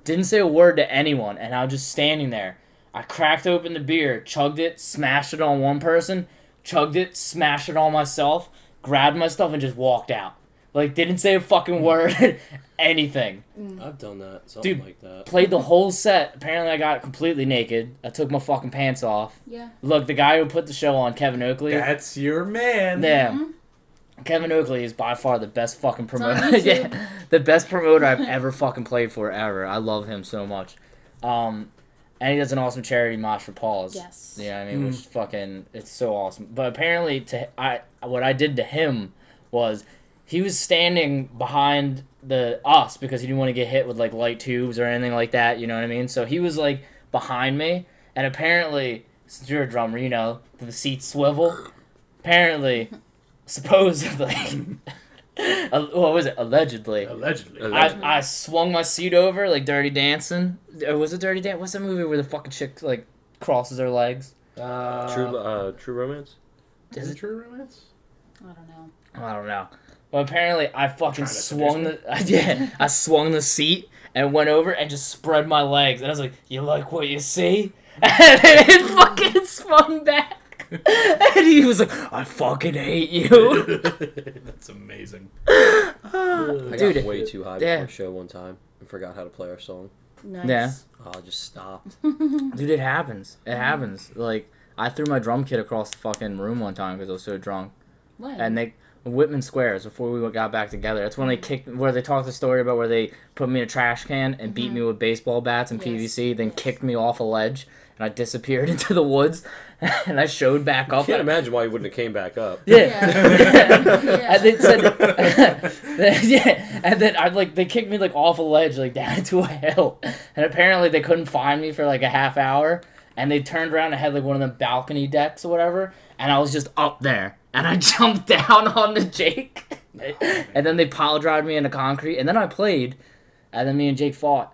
A: didn't say a word to anyone, and I was just standing there. I cracked open the beer, chugged it, smashed it on one person, chugged it, smashed it on myself, grabbed my stuff, and just walked out. Like didn't say a fucking word, mm. anything. Mm.
C: I've done that. Something
A: Dude.
C: like that.
A: Played the whole set. Apparently I got completely naked. I took my fucking pants off.
D: Yeah.
A: Look, the guy who put the show on, Kevin Oakley.
B: That's your man.
A: Yeah. Mm-hmm. Kevin Oakley is by far the best fucking
D: on
A: promoter.
D: YouTube.
A: yeah, the best promoter I've ever fucking played for ever. I love him so much. Um, and he does an awesome charity mosh for Paul's.
D: Yes.
A: Yeah, I mean, which mm. is fucking, it's so awesome. But apparently, to I, what I did to him was, he was standing behind the us because he didn't want to get hit with like light tubes or anything like that. You know what I mean? So he was like behind me, and apparently, since you're a drummer, you know the seats swivel. Apparently, supposedly, what was it? Allegedly.
B: Allegedly.
C: Allegedly.
A: I, I swung my seat over like Dirty Dancing. Or was it Dirty Dancing? What's that movie where the fucking chick like crosses her legs?
B: Uh,
C: True, uh, True Romance.
B: Is it true romance?
D: I don't know.
A: I don't know. But apparently, I fucking swung the yeah, I swung the seat and went over and just spread my legs. And I was like, "You like what you see?" And it fucking spun back. And he was like, "I fucking hate you."
B: That's amazing.
C: I
A: Dude,
C: got way too high
A: yeah.
C: before a show one time and forgot how to play our song.
D: Nice.
A: Yeah.
C: Oh, I just stopped.
A: Dude, it happens. It happens. Like I threw my drum kit across the fucking room one time because I was so drunk.
D: When?
A: and they Whitman Squares before we got back together. That's when they mm-hmm. kicked where they talked the story about where they put me in a trash can and beat me mm-hmm. with baseball bats and
D: Yes,
A: PVC, then
D: yes.
A: kicked me off a ledge and I disappeared into the woods and I showed back
C: I
A: up.
C: can't imagine why you wouldn't have came back up.
A: Yeah.
D: Yeah.
A: and they said, yeah, and then I like they kicked me like off a ledge like down into a hill, and apparently they couldn't find me for like a half hour, and they turned around and had like one of them balcony decks or whatever, and I was just up there, and I jumped down onto Jake, and then they pile drived me into concrete, and then I played, and then me and Jake fought.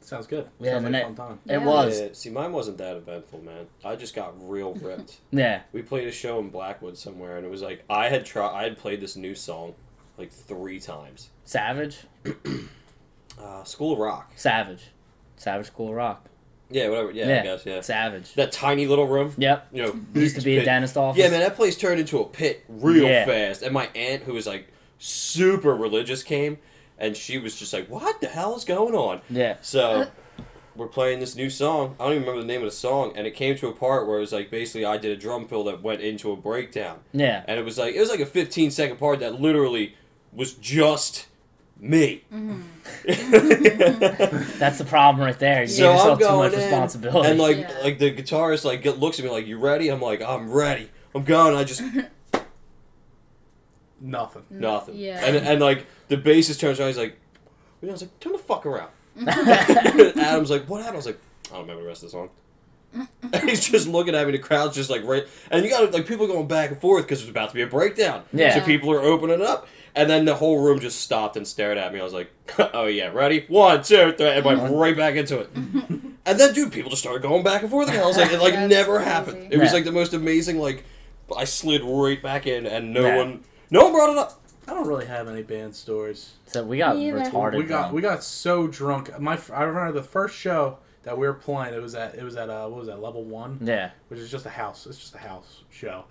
B: Sounds good.
A: Yeah,
B: Sounds
A: and
B: like
A: then
B: a fun time.
A: It
D: Yeah.
A: was,
C: Yeah, see, mine wasn't that eventful, man. I just got real ripped.
A: yeah,
C: we played a show in Blackwood somewhere, and it was like I had tried. I had played this new song like three times.
A: Savage,
C: Uh, School of Rock.
A: Savage, Savage Cool Rock,
C: Yeah, whatever. Yeah,
A: Yeah.
C: I guess. Yeah.
A: Savage.
C: That tiny little room.
A: Yep,
C: You know,
A: used to be a
C: pit.
A: dentist office.
C: Yeah, man, that place turned into a pit real
A: Yeah.
C: fast. And my aunt, who was like super religious, came, and she was just like, "What the hell is going on?"
A: Yeah.
C: So we're playing this new song. I don't even remember the name of the song, and it came to a part where it was like basically I did a drum fill that went into a breakdown,
A: Yeah.
C: and it was like it was like a 15 second part that literally was just me. Mm-hmm.
A: That's the problem right there. You
C: So
A: gave
C: I'm
A: yourself too
C: going
A: much
C: in,
A: responsibility.
C: and like
D: Yeah.
C: like the guitarist like looks at me like you ready? I'm like I'm ready. I'm going. I just
B: Nothing.
C: Nothing.
D: Yeah.
C: And and like the bassist turns around, he's like, I was like, turn the fuck around. Adam's like, what happened? I was like, I don't remember the rest of the song. and he's just looking at me. The crowd's just like right, and you got like people going back and forth because it's about to be a breakdown.
A: Yeah.
C: So people are opening up, and then the whole room just stopped and stared at me. I was like, oh yeah, ready? One, two, three, and went right back into it. and then, dude, people just started going back and forth again. I was like, it like
D: That's
C: never
D: crazy.
C: happened. It was like the most amazing. Like, I slid right back in, and no
A: Yeah.
C: one, no one brought it up.
B: I don't really have any band stories.
A: So we got
D: Me either.
A: retarded.
B: we got
A: drunk.
B: we got so drunk. My I remember the first show that we were playing. It was at it was at uh what was that level one,
A: yeah.
B: which is just a house. It's just a house show.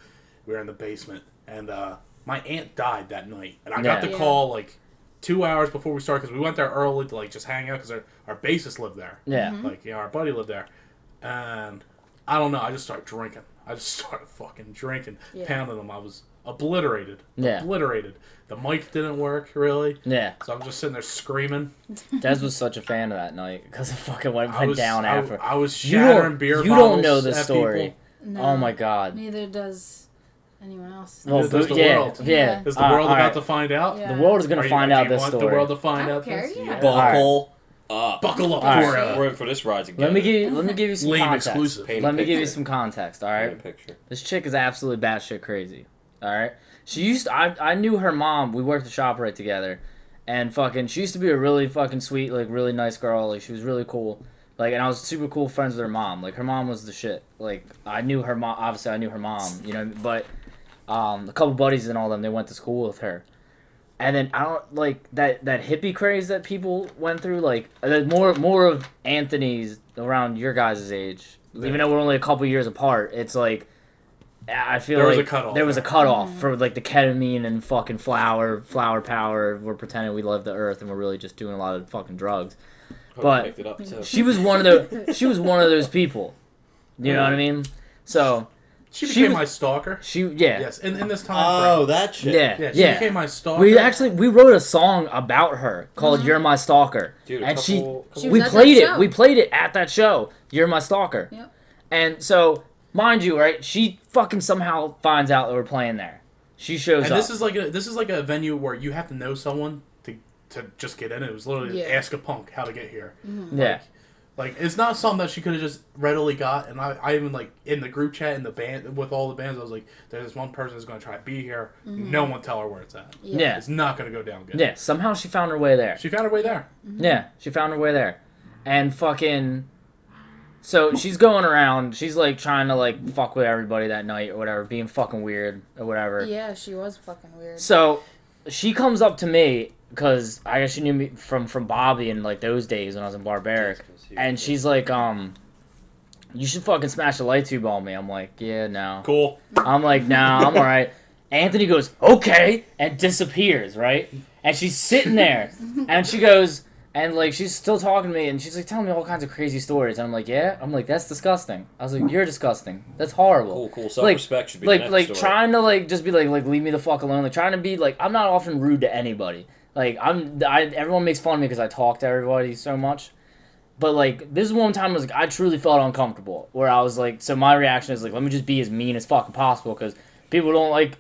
B: We were in the basement, and uh my aunt died that night, and I got
A: Yeah.
B: the call like two hours before we started because we went there early to like just hang out because our our bassist lived there.
A: Yeah. Mm-hmm.
B: Like, you know, our buddy lived there. And I don't know, I just started drinking. I just started fucking drinking,
D: Yeah.
B: pounding them. I was obliterated.
A: Yeah.
B: Obliterated. The mic didn't work, really.
A: Yeah.
B: So I'm just sitting there screaming.
A: Des was such a fan of that night because it fucking went, went
B: was
A: down
B: I,
A: after.
B: I was
A: You
B: shattering
A: don't,
B: beer
A: you
B: bottles
A: don't know the story.
D: No,
A: Oh my god.
D: Neither does anyone else.
A: Well,
B: Neither does the
A: yeah,
B: world.
A: yeah.
B: Is the
A: Uh,
B: world about
A: alright.
B: to find out?
D: Yeah.
A: The world is gonna
B: you-
A: find
B: do
A: out
B: you
A: this
B: want
A: story.
B: the world to find
D: don't
B: out
D: care,
B: this?
D: yeah.
C: Buckle up.
B: Buckle up
A: Alright.
B: for uh,
C: We're in for this ride together.
A: Let me give you. Let me give you some
B: Lame
A: context.
B: exclusive.
C: Paint a
A: Let me give you
C: picture.
A: some context. All
C: Paint a picture.
A: This chick is absolutely batshit crazy. All right. She used. To, I I knew her mom. We worked the shop right together, and fucking. She used to be a really fucking sweet, like really nice girl. Like she was really cool. Like and I was super cool friends with her mom. Like her mom was the shit. Like I knew her mom. Obviously I knew her mom. You know. But um, a couple buddies and all them. They went to school with her. And then I don't like that that hippie craze that people went through. Like uh, more more of Anthony's around your guys' age. Even though we're only a couple years apart, it's like I feel
B: There was
A: like
B: a cutoff
A: there was a
B: there.
A: cutoff for like the ketamine and fucking flower flower power. We're pretending we love the earth and we're really just doing a lot of fucking drugs.
C: Hope
A: But-
C: it up too.
A: She was one of the she was one of those people. You know what I mean? So
B: She
A: She
B: became
A: was-
B: my stalker.
A: she yeah
B: Yes, in, in this time
C: Oh,
B: frame.
C: that shit.
A: yeah
B: Yeah,
A: yeah.
B: she became my stalker.
A: We actually we wrote a song about her called "You're My Stalker,"
C: Dude, a
A: and she
C: couple-
D: She
A: we played it. We played it at that show. You're my stalker.
D: Yep.
A: And so, mind you, right? She fucking somehow finds out that we're playing there. She shows up.
B: and
A: up.
B: this is like a this is like a venue where you have to know someone to to just get in. It was literally
D: Yeah.
B: ask a punk how to get here.
A: yeah,
B: Like it's not something that she could have just readily got. And I, I even like in the group chat in the band with all the bands, I was like, "There's this one person who's going to try to be here. Mm-hmm. No one tell her where it's at.
A: yeah,
B: It's not going to go down good."
A: yeah. Somehow she found her way there.
B: She found her way there. Mm-hmm.
A: Yeah, she found her way there, and fucking. So she's going around. She's like trying to like fuck with everybody that night or whatever, being fucking weird or whatever.
D: Yeah, she was fucking weird.
A: So she comes up to me because I guess she knew me from from Bobby in like those days when I was in Barbaric, and she's like, um, you should fucking smash the light tube on me. I'm like, yeah, no.
C: Cool.
A: I'm like, nah, I'm alright. Anthony goes, okay, and disappears, right? And she's sitting there, and she goes, and like she's still talking to me, and she's like telling me all kinds of crazy stories. And I'm like, yeah. I'm like, that's disgusting. I was like, you're disgusting. That's horrible
C: Cool, cool. Self respect should be
A: like
C: the next
A: like
C: story.
A: trying to like just be like like leave me the fuck alone like trying to be like i'm not often rude to anybody like i'm I, everyone makes fun of me because i talk to everybody so much but like this one time was like i truly felt uncomfortable where i was like so my reaction is like let me just be as mean as fucking possible because people don't like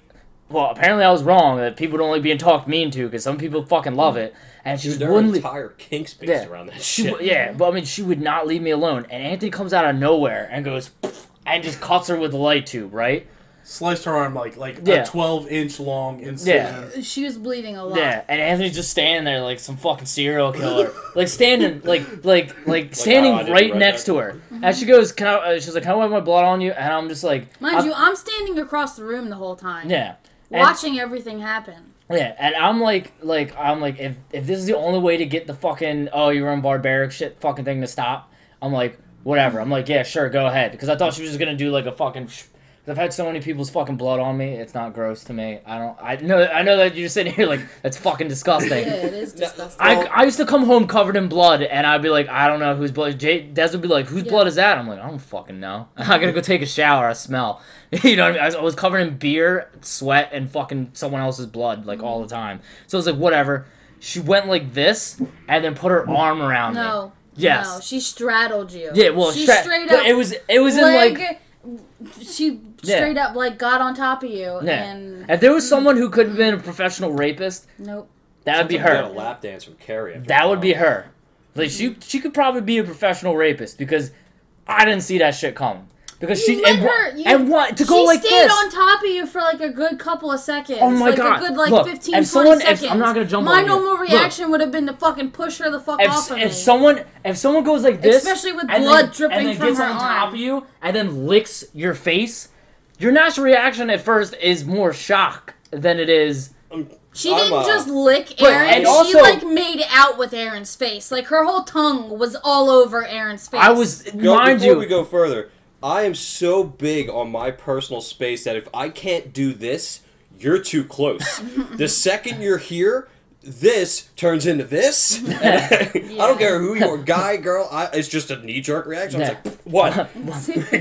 A: well apparently i was wrong that people don't like being talked mean to because some people fucking love it and she
C: Dude, there
A: wouldn't
C: entire kinks based
A: Yeah.
C: around that
A: she,
C: shit.
A: yeah, but I mean, she would not leave me alone. And Anthony comes out of nowhere and goes, and just cuts her with the light tube, right?
B: Sliced her arm like like
A: Yeah.
B: a 12 inch long incision. Yeah.
D: She was bleeding a lot.
A: Yeah, and Anthony's just standing there like some fucking serial killer, like standing, like like like standing
C: how I did
A: right next
C: Dead.
A: to her. And she goes, "Can I?" Uh, she's like, "Can I wipe my blood on you?" And I'm just like,
D: Mind
A: I'm-
D: you, I'm standing across the room the whole time.
A: yeah, And-
D: Watching everything happen.
A: yeah." And I'm like, like I'm like, if if this is the only way to get the fucking oh you're on barbaric shit fucking thing to stop, I'm like, whatever. I'm like, yeah, sure, go ahead, because I thought she was just gonna do like a fucking. Sh- i I've had so many people's fucking blood on me. It's not gross to me. I don't. I know. I know that you're sitting here like that's fucking disgusting.
D: Yeah, it is disgusting.
A: I, I used to come home covered in blood, and I'd be like, I don't know whose blood. Jay, Des would be like, whose
D: Yeah.
A: blood is that? I'm like, I don't fucking know. I gotta go take a shower. I smell. you know what I mean? I was, I was covered in beer, sweat, and fucking someone else's blood like all the mm. time. So I was like, whatever. She went like this, and then put her arm around me.
D: No.
A: Yes.
D: No, she straddled you.
A: Yeah, well,
D: she
A: stra-
D: straight
A: but
D: up.
A: it was it was in like
D: she
A: Yeah.
D: straight up like got on top of you
A: Yeah.
D: and
A: If there was someone mm. who could have been a professional rapist,
D: nope.
A: that would be
C: like
A: her.
C: A lap dance from Carrie.
A: That would be her. Like she mm-hmm. she could probably be a professional rapist because I didn't see that shit coming. Because
D: You
A: she and, wha-
D: her- you-
A: and what to go like this?
D: she
A: like
D: stayed on top of you for like a good couple of seconds.
A: Oh my
D: like
A: God.
D: a good like
A: Look,
D: 15,
A: if
D: 20
A: someone- if-
D: seconds.
A: I'm not gonna jump
D: My
A: on you.
D: normal
A: Look.
D: reaction would have been to fucking push her the fuck
A: if,
D: off of me.
A: if someone if someone goes like this,
D: Especially with blood
A: then,
D: dripping
A: and then
D: from
A: gets
D: her
A: on top
D: arm.
A: of you and then licks your face, your natural reaction at first is more shock than it is.
D: She
C: I'm,
D: didn't
C: uh,
D: just lick
A: But-
D: Aaron.
A: and
D: she
A: also-
D: like made out with Aaron's face. Like her whole tongue was all over Aaron's face.
A: I was
C: Go,
A: mind
C: before
A: you.
C: we go further, I am so big on my personal space that if I can't do this, you're too close. the second you're here, this turns into this. I don't care who you are, guy, girl. I, it's just a knee jerk reaction. I was like, what?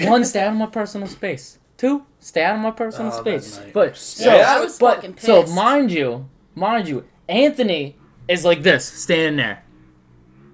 A: One, stay out of my personal space. Two, stay out of my personal
B: Oh,
A: space. But so,
C: Yeah,
D: I was
A: but
D: fucking
A: so mind you, mind you, Anthony is like this, standing there,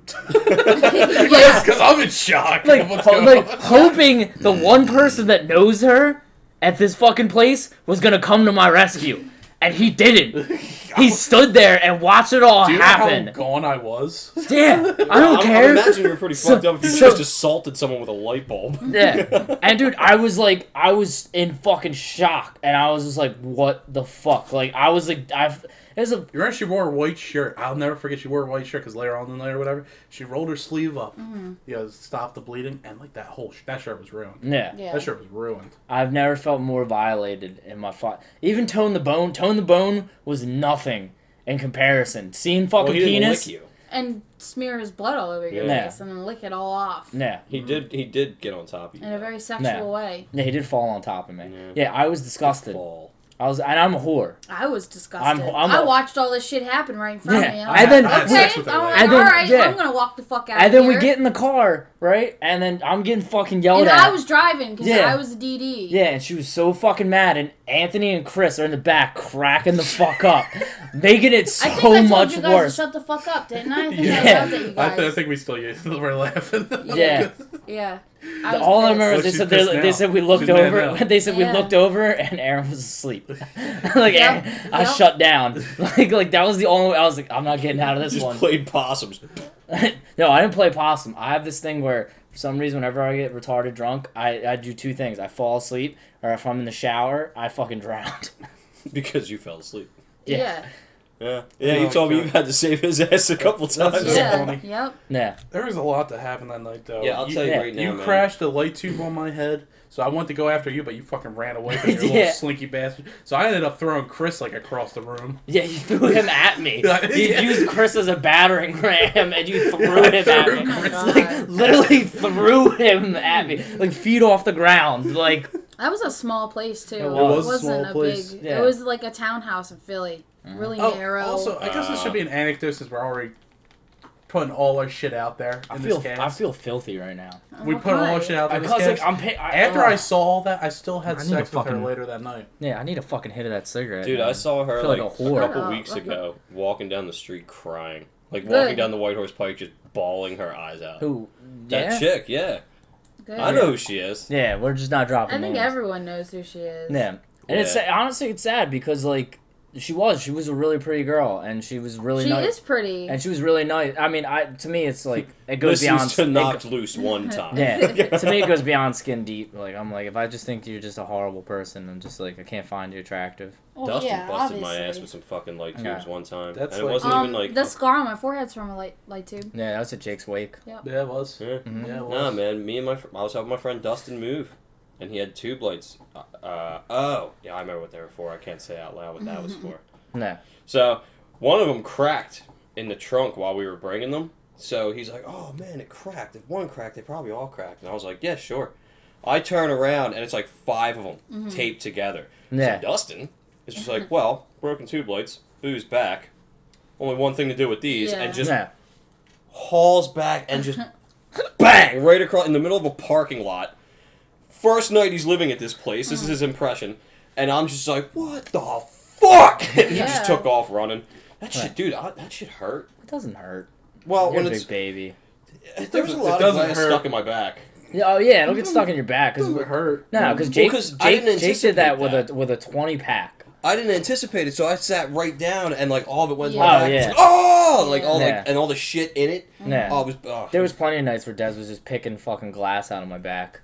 B: Yes, because I'm in shock.
A: like,
B: What's
A: ho- like hoping the one person that knows her at this fucking place was gonna come to my rescue, and he didn't. He stood there and watched it all
B: Do you know how gone I was?
A: Yeah, I don't
C: I'm,
A: care.
C: I'm imagining you're pretty
A: So-
C: fucked up if you
A: so-
C: just assaulted someone with a light bulb.
A: Yeah. And dude, I was like, I was in fucking shock, and I was just like, what the fuck? Like, I was like, I've. There's a
B: You remember she wore a white shirt. I'll never forget she wore a white shirt because later on in the night or whatever, she rolled her sleeve up,
D: Mm-hmm.
B: you know, stop the bleeding, and like that whole sh- that shirt was ruined.
A: yeah.
D: Yeah.
B: That shirt was ruined.
A: I've never felt more violated in my fight. Even Tone the Bone. Tone the Bone was nothing in comparison. Seeing fucking
C: Well, he didn't
A: penis.
C: lick you.
D: and smear his blood all over your
A: Yeah.
D: face and then lick it all off
A: Yeah.
C: He did. He did get on top of you.
D: in a very sexual
A: No.
D: way.
A: Yeah, he did fall on top of me.
C: Yeah.
A: Yeah, I was disgusted.
C: Fall.
A: I was, and I'm a whore.
D: I was disgusted.
A: I'm- I'm
D: I
A: a-
D: watched all this shit happen right in front
A: Yeah,
D: of me.
A: and
D: I was
A: then-
D: like, okay,
B: sex with
D: I'm like,
A: And then-
D: all right,
A: yeah.
D: I'm gonna walk the fuck out.
A: And then we get in the car, right? And then I'm getting fucking yelled
D: and
A: at.
D: I was driving because
A: Yeah.
D: I was a DD.
A: Yeah, and she was so fucking mad, and Anthony and Chris are in the back cracking the fuck up, making it so
D: I think I told
A: much
D: you guys
A: worse.
D: to shut the fuck up, didn't I? I think I
A: Yeah.
D: yelled at you
B: I, th- I think we still were laughing.
A: Yeah.
D: yeah. I was
A: All I
D: pissed.
A: remember is they said they, they said we looked
B: She's
A: over. They said we looked over and Aaron was asleep. like
D: Yep,
A: Aaron- I
D: yep.
A: shut down. Like like that was the only. I was like I'm not getting out of this
C: Just
A: one.
C: played possums.
A: no, I didn't play possum. I have this thing where for some reason whenever I get retarded drunk, I, I do two things. I fall asleep, or if I'm in the shower, I fucking drown.
C: because you fell asleep.
A: Yeah.
D: Yeah.
C: Yeah. Yeah. You
B: Oh,
C: told me
B: God.
C: you had to save his ass a couple
B: That's
C: times.
B: so
D: Yeah.
B: funny.
D: Yep.
A: yeah.
B: There was a lot that happened that night, though.
C: Yeah, I'll tell you
A: yeah,
C: right now,
B: You
C: man.
B: crashed a light tube on my head, so I went to go after you, but you fucking ran away from your
A: Yeah.
B: little slinky bastard. So I ended up throwing Chris like across the room.
A: Yeah, you threw him at me.
B: Yeah.
A: You used Chris as a battering ram, and you threw
B: I
A: him
B: threw
A: at me.
B: Chris-
D: Oh
A: Like literally threw him at me, like feet off the ground. Like
D: That was a small place too.
A: It was. It
B: was a
D: not
B: small place.
D: big.
A: Yeah.
D: It was like a townhouse in Philly. Really
B: Oh,
D: narrow.
B: also, I guess this should be an anecdote since we're already putting all our shit out there in
A: I feel,
B: this cast.
A: I feel filthy right now.
B: we put all our shit out there in this
A: Because like. I'm. Pay- I,
B: After
A: uh,
B: I saw all that, I still had
A: I
B: sex
A: to
B: with her later that night.
A: yeah, I need a fucking hit of that cigarette.
C: Dude,
A: man.
C: I saw her
A: feel like
C: like,
A: a whore.
C: a couple
D: Oh.
C: weeks ago walking down the street crying. Like
D: Good.
C: walking down the White Horse Pike just bawling her eyes out.
A: Who?
C: That
A: Yeah.
C: chick, yeah.
D: Good.
C: I know who she is.
A: Yeah, we're just not dropping.
D: I think
A: names.
D: everyone knows who she is.
A: Yeah, and it's honestly it's sad because like she was she was a really pretty girl and she was really
D: she
A: nice
D: is pretty.
A: and she was really nice. I mean, I to me it's like it goes
C: Listens
A: beyond
C: to Knocked
A: go-
C: Loose one time.
A: Yeah, to me it goes beyond skin deep. Like I'm like if I just think you're just a horrible person, I'm just like I can't find you attractive.
D: Well,
C: Dustin
D: yeah,
C: busted my ass with some fucking light tubes
A: Yeah.
C: one time.
B: That's
C: and it
B: like-
C: wasn't
D: Um,
C: even like
D: the scar on my forehead's from a light light tube.
A: Yeah, that was at Jake's wake.
B: Yeah, it was.
C: Yeah.
A: Mhm.
B: Yeah, it was.
C: Nah, man. Me and my fr- I was helping my friend Dustin move, and he had two lights. Uh, uh, oh, yeah, I remember what they were for. I can't say out loud what that was for.
A: No,
C: So one of them cracked in the trunk while we were bringing them. So he's like, "Oh man, it cracked. If one cracked, they probably all cracked." And I was like, "Yeah, sure." I turn around and it's like five of them taped together.
A: yeah,
C: So Dustin is just like, "Well, broken tube lights, booze back. Only one thing to do with these,"
D: Yeah.
C: and just
A: yeah.
C: hauls back and just bang right across in the middle of a parking lot. First night he's living at this place. This is uh-huh. his impression, and I'm just like, "What the fuck?" And he
D: Yeah.
C: just took off running. That shit, dude, I, that shit hurt.
A: It doesn't hurt.
C: Well,
A: You're
C: when
A: a
C: it's
A: big baby.
C: there was a
B: It
C: lot of
B: doesn't
C: glass
B: hurt.
C: stuck in my back.
A: Yeah, Oh yeah, it'll get stuck in your back. Cause,
B: Doesn't hurt.
A: no, because Jake,
C: 'cause I
A: Jake,
C: didn't
A: Jake did that
C: anticipate
A: with
C: that.
A: a with a twenty pack.
C: I didn't anticipate it, so I sat right down and like all of it went to
D: Yeah.
C: my
A: Oh,
C: back. It's
A: yeah.
C: like, oh, like all
A: Yeah.
C: like and all the shit in it.
A: Yeah.
C: Oh, it was. Oh,
A: There was plenty of nights where Des was just picking fucking glass out of my back.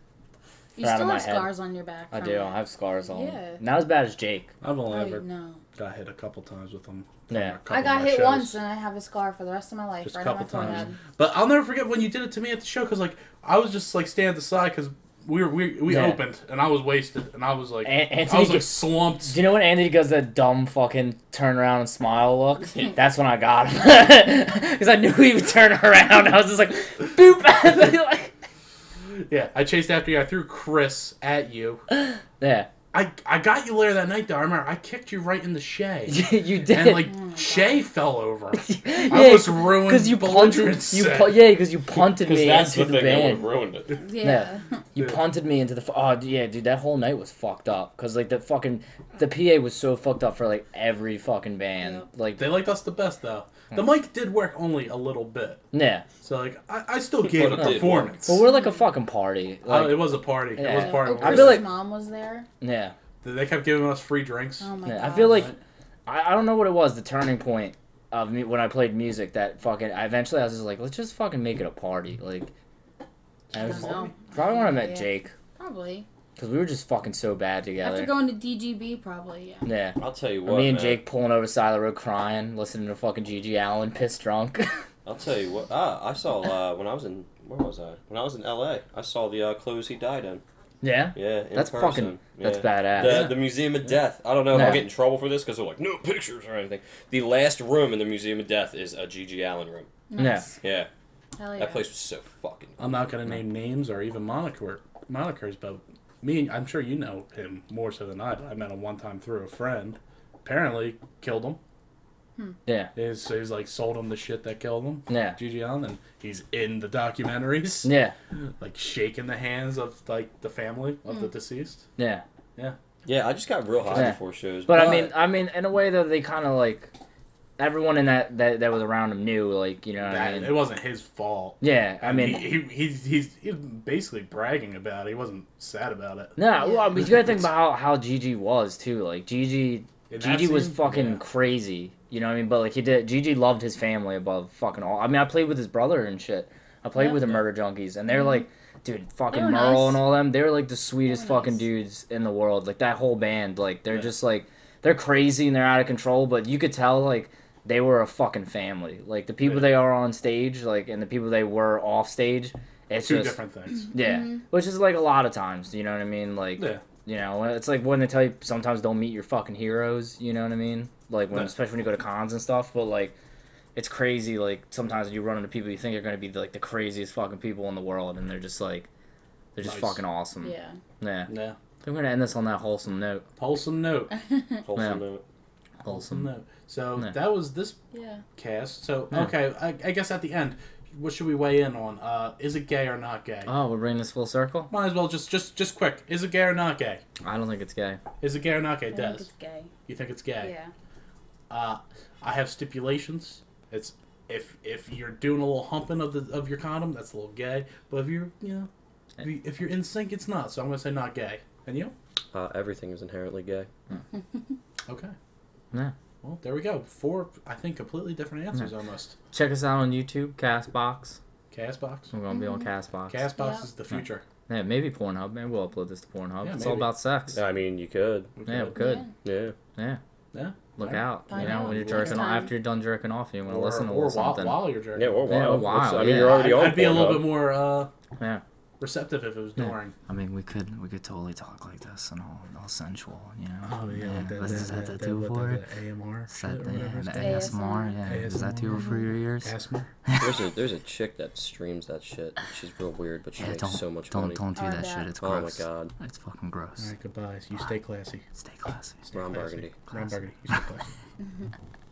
D: You still
A: my
D: have
A: head.
D: scars on your back.
A: I do.
D: it.
A: I have scars on.
D: Yeah.
A: Not as bad as Jake.
B: I've only
D: Oh,
B: ever
D: no.
B: got hit a couple times with them.
A: Yeah.
D: I got
B: my
D: hit
B: shows.
D: once and I have a scar for the rest of my life
B: Just a
D: right on my
B: couple times. But I'll never forget when you did it to me at the show because like I was just like standing at the side because we were we, we
A: Yeah.
B: opened and I was wasted and I was like
A: An-
B: I was like
A: gets-
B: slumped.
A: Do you know when Anthony does that dumb fucking turn around and smile look? That's when I got him. Because I knew he would turn around. I was just like, boop. Like-
B: Yeah, I chased after you. I threw Chris at you.
A: yeah.
B: I I got you later that night though. I remember I kicked you right in the Shay.
A: you did.
B: And like oh, Shay fell over.
A: yeah,
B: I was ruined.
A: Because you punted, you pu- yeah, because you punted me
C: that's
A: into
C: the
A: the,
C: thing that
A: band.
C: would ruined it.
D: Yeah.
A: You
B: Yeah.
A: punted me into the. F- oh yeah, dude, that whole night was fucked up. Cause like the fucking the PA was so fucked up for like every fucking band.
D: Yep.
A: Like
B: They liked us the best though. The mic did work only a little bit,
A: yeah,
B: so like I, I still gave
C: But
B: a
C: it did
B: performance.
A: but we're like a fucking party.
B: Uh, it was a party. It was
A: Yeah.
B: a party.
A: I
D: Chris's
A: feel like-
D: mom was there.
A: yeah.
B: They kept giving us free drinks.
D: Oh my
A: Yeah,
D: god.
A: I feel like I, I don't know what it was. The turning point of me when I played music that fucking. I eventually I was just like, let's just fucking make it a party. Like, I
D: I
A: was
D: don't
A: probably when I met
D: Yeah.
A: Jake
D: Probably.
A: Because we were just fucking so bad together.
D: After
A: together.
D: going to DGB, probably, yeah.
A: Yeah.
C: I'll tell you what,
A: me and
C: man.
A: Jake pulling over the side of the road crying, listening to fucking GG Allin, pissed drunk.
C: I'll tell you what. Ah, I saw uh, when I was in where was I? When I was in L.A. I saw the uh, clothes he died in.
A: yeah,
C: Yeah, in
A: that's
C: person.
A: fucking. That's
C: Yeah.
A: badass.
C: The,
B: Yeah.
C: the Museum of Death. I don't know if
A: Yeah.
C: I'll get in trouble for this because they're like, no pictures or anything. The last room in the Museum of Death is a GG Allin room.
D: Nice.
C: Yeah,
D: Hell yeah.
C: that place was so fucking.
B: I'm not gonna name names or even moniker monikers, but me, I'm sure you know him more so than I. do. I met him one time through a friend. Apparently, killed him. Hmm.
A: Yeah,
B: He's, he's like sold him the shit that killed him.
A: yeah,
B: GG Allin, and he's in the documentaries,
A: yeah,
B: like shaking the hands of like the family of the hmm. deceased.
A: yeah.
C: Yeah, Yeah, I just got real high
A: Yeah.
C: before shows.
A: But I mean, I mean, in a way though, they kind of like everyone in that, that that was around him knew, like you know what I mean.
B: it wasn't his fault.
A: Yeah, I mean,
B: he, he, he's, he's he's basically bragging about it. He wasn't sad about it.
A: no, well, I mean, you gotta think about how, how GG was too. Like GG,
B: In that
A: GG was
B: scene,
A: fucking
B: yeah.
A: crazy. You know what I mean? But like he did, GG loved his family above fucking all. I mean, I played with his brother and shit. I played
D: Yeah.
A: with the Murder Junkies, and they're mm-hmm. like, dude, fucking Merle
D: nice.
A: and all them. They're like the sweetest
D: They were
A: fucking
D: nice.
A: dudes in the world. Like that whole band, like they're
B: Yeah.
A: just like they're crazy and they're out of control. But you could tell like they were a fucking family. Like the people
B: Yeah.
A: they are on stage, like and the people they were off stage. It's
B: Two
A: just
B: different things.
A: yeah,
D: Mhm.
A: which is like a lot of times. You know what I mean? Like
B: Yeah.
A: you know, it's like when they tell you sometimes don't meet your fucking heroes. You know what I mean? Like when,
B: Yeah.
A: especially when you go to cons and stuff. But like, it's crazy. Like sometimes you run into people you think are going to be like the craziest fucking people in the world, and they're just like, they're just
B: Nice.
A: fucking awesome.
D: Yeah.
A: Yeah.
B: Yeah.
A: I'm gonna end this on that wholesome note.
B: Wholesome note.
C: wholesome
A: Yeah.
C: note.
B: Wholesome No. So
A: Yeah.
B: that was this
D: yeah.
B: cast. So
A: Yeah.
B: okay, I, I guess at the end, what should we weigh in on? Uh, is it gay or not gay?
A: Oh, we're bringing this full circle.
B: Might as well just just just quick. Is it gay or not gay?
A: I don't think it's gay.
B: Is it gay or not gay?
D: I think
B: Des,
D: it's gay.
B: you think it's gay?
D: Yeah.
B: Uh, I have stipulations. It's if if you're doing a little humping of the of your condom, that's a little gay. But if you're you know if, you, if you're in sync, it's not. So I'm gonna say not gay. And you?
C: Uh, everything is inherently gay.
B: Okay.
A: Yeah.
B: Well, there we go. Four, I think, completely different answers almost.
A: Check us out on YouTube, Castbox.
B: Castbox.
A: We're gonna be on
D: Mhm.
A: Castbox.
B: Castbox
D: Yeah.
B: is the future.
A: yeah, maybe Pornhub. Maybe we'll upload this to Pornhub.
B: Yeah,
A: it's all about sex.
C: I mean, you could.
A: Yeah, we could.
C: Yeah.
A: Yeah.
B: Yeah.
A: Look
B: Right.
A: out.
D: Find
A: You know,
D: out
A: when you're
D: next
A: jerking off, after you're done jerking off, you want to listen to a
B: or
A: little
B: while,
A: something.
B: while you're jerking.
C: Yeah, or
A: Yeah,
C: wow.
A: wow,
C: I mean,
A: yeah.
C: you're already
B: I'd,
C: on
B: I'd be a little bit more uh,
A: Yeah.
B: Receptive if it was
A: Yeah. I mean, we could we could totally talk like this and all, all sensual, you know.
B: Oh yeah, like that,
A: What's
B: that,
A: that,
B: that,
A: that
B: that,
A: do for
B: the,
A: it?
B: AMR
A: Is that
B: shit or
A: the,
B: whatever it's
A: the
B: called.
A: ASMR? Yeah. Is that too for your ears?
B: ASMR.
C: There's a there's a chick that streams that shit. She's real weird, but she
A: Yeah,
C: makes so much
A: don't
C: money.
A: don't do
D: Or
A: that
D: that.
A: shit. It's
C: oh my god,
A: It's fucking gross.
B: All right, goodbye. You stay classy.
A: Stay classy.
B: Stay
C: Ron
B: classy.
C: Burgundy.
B: Ron Burgundy. You stay classy.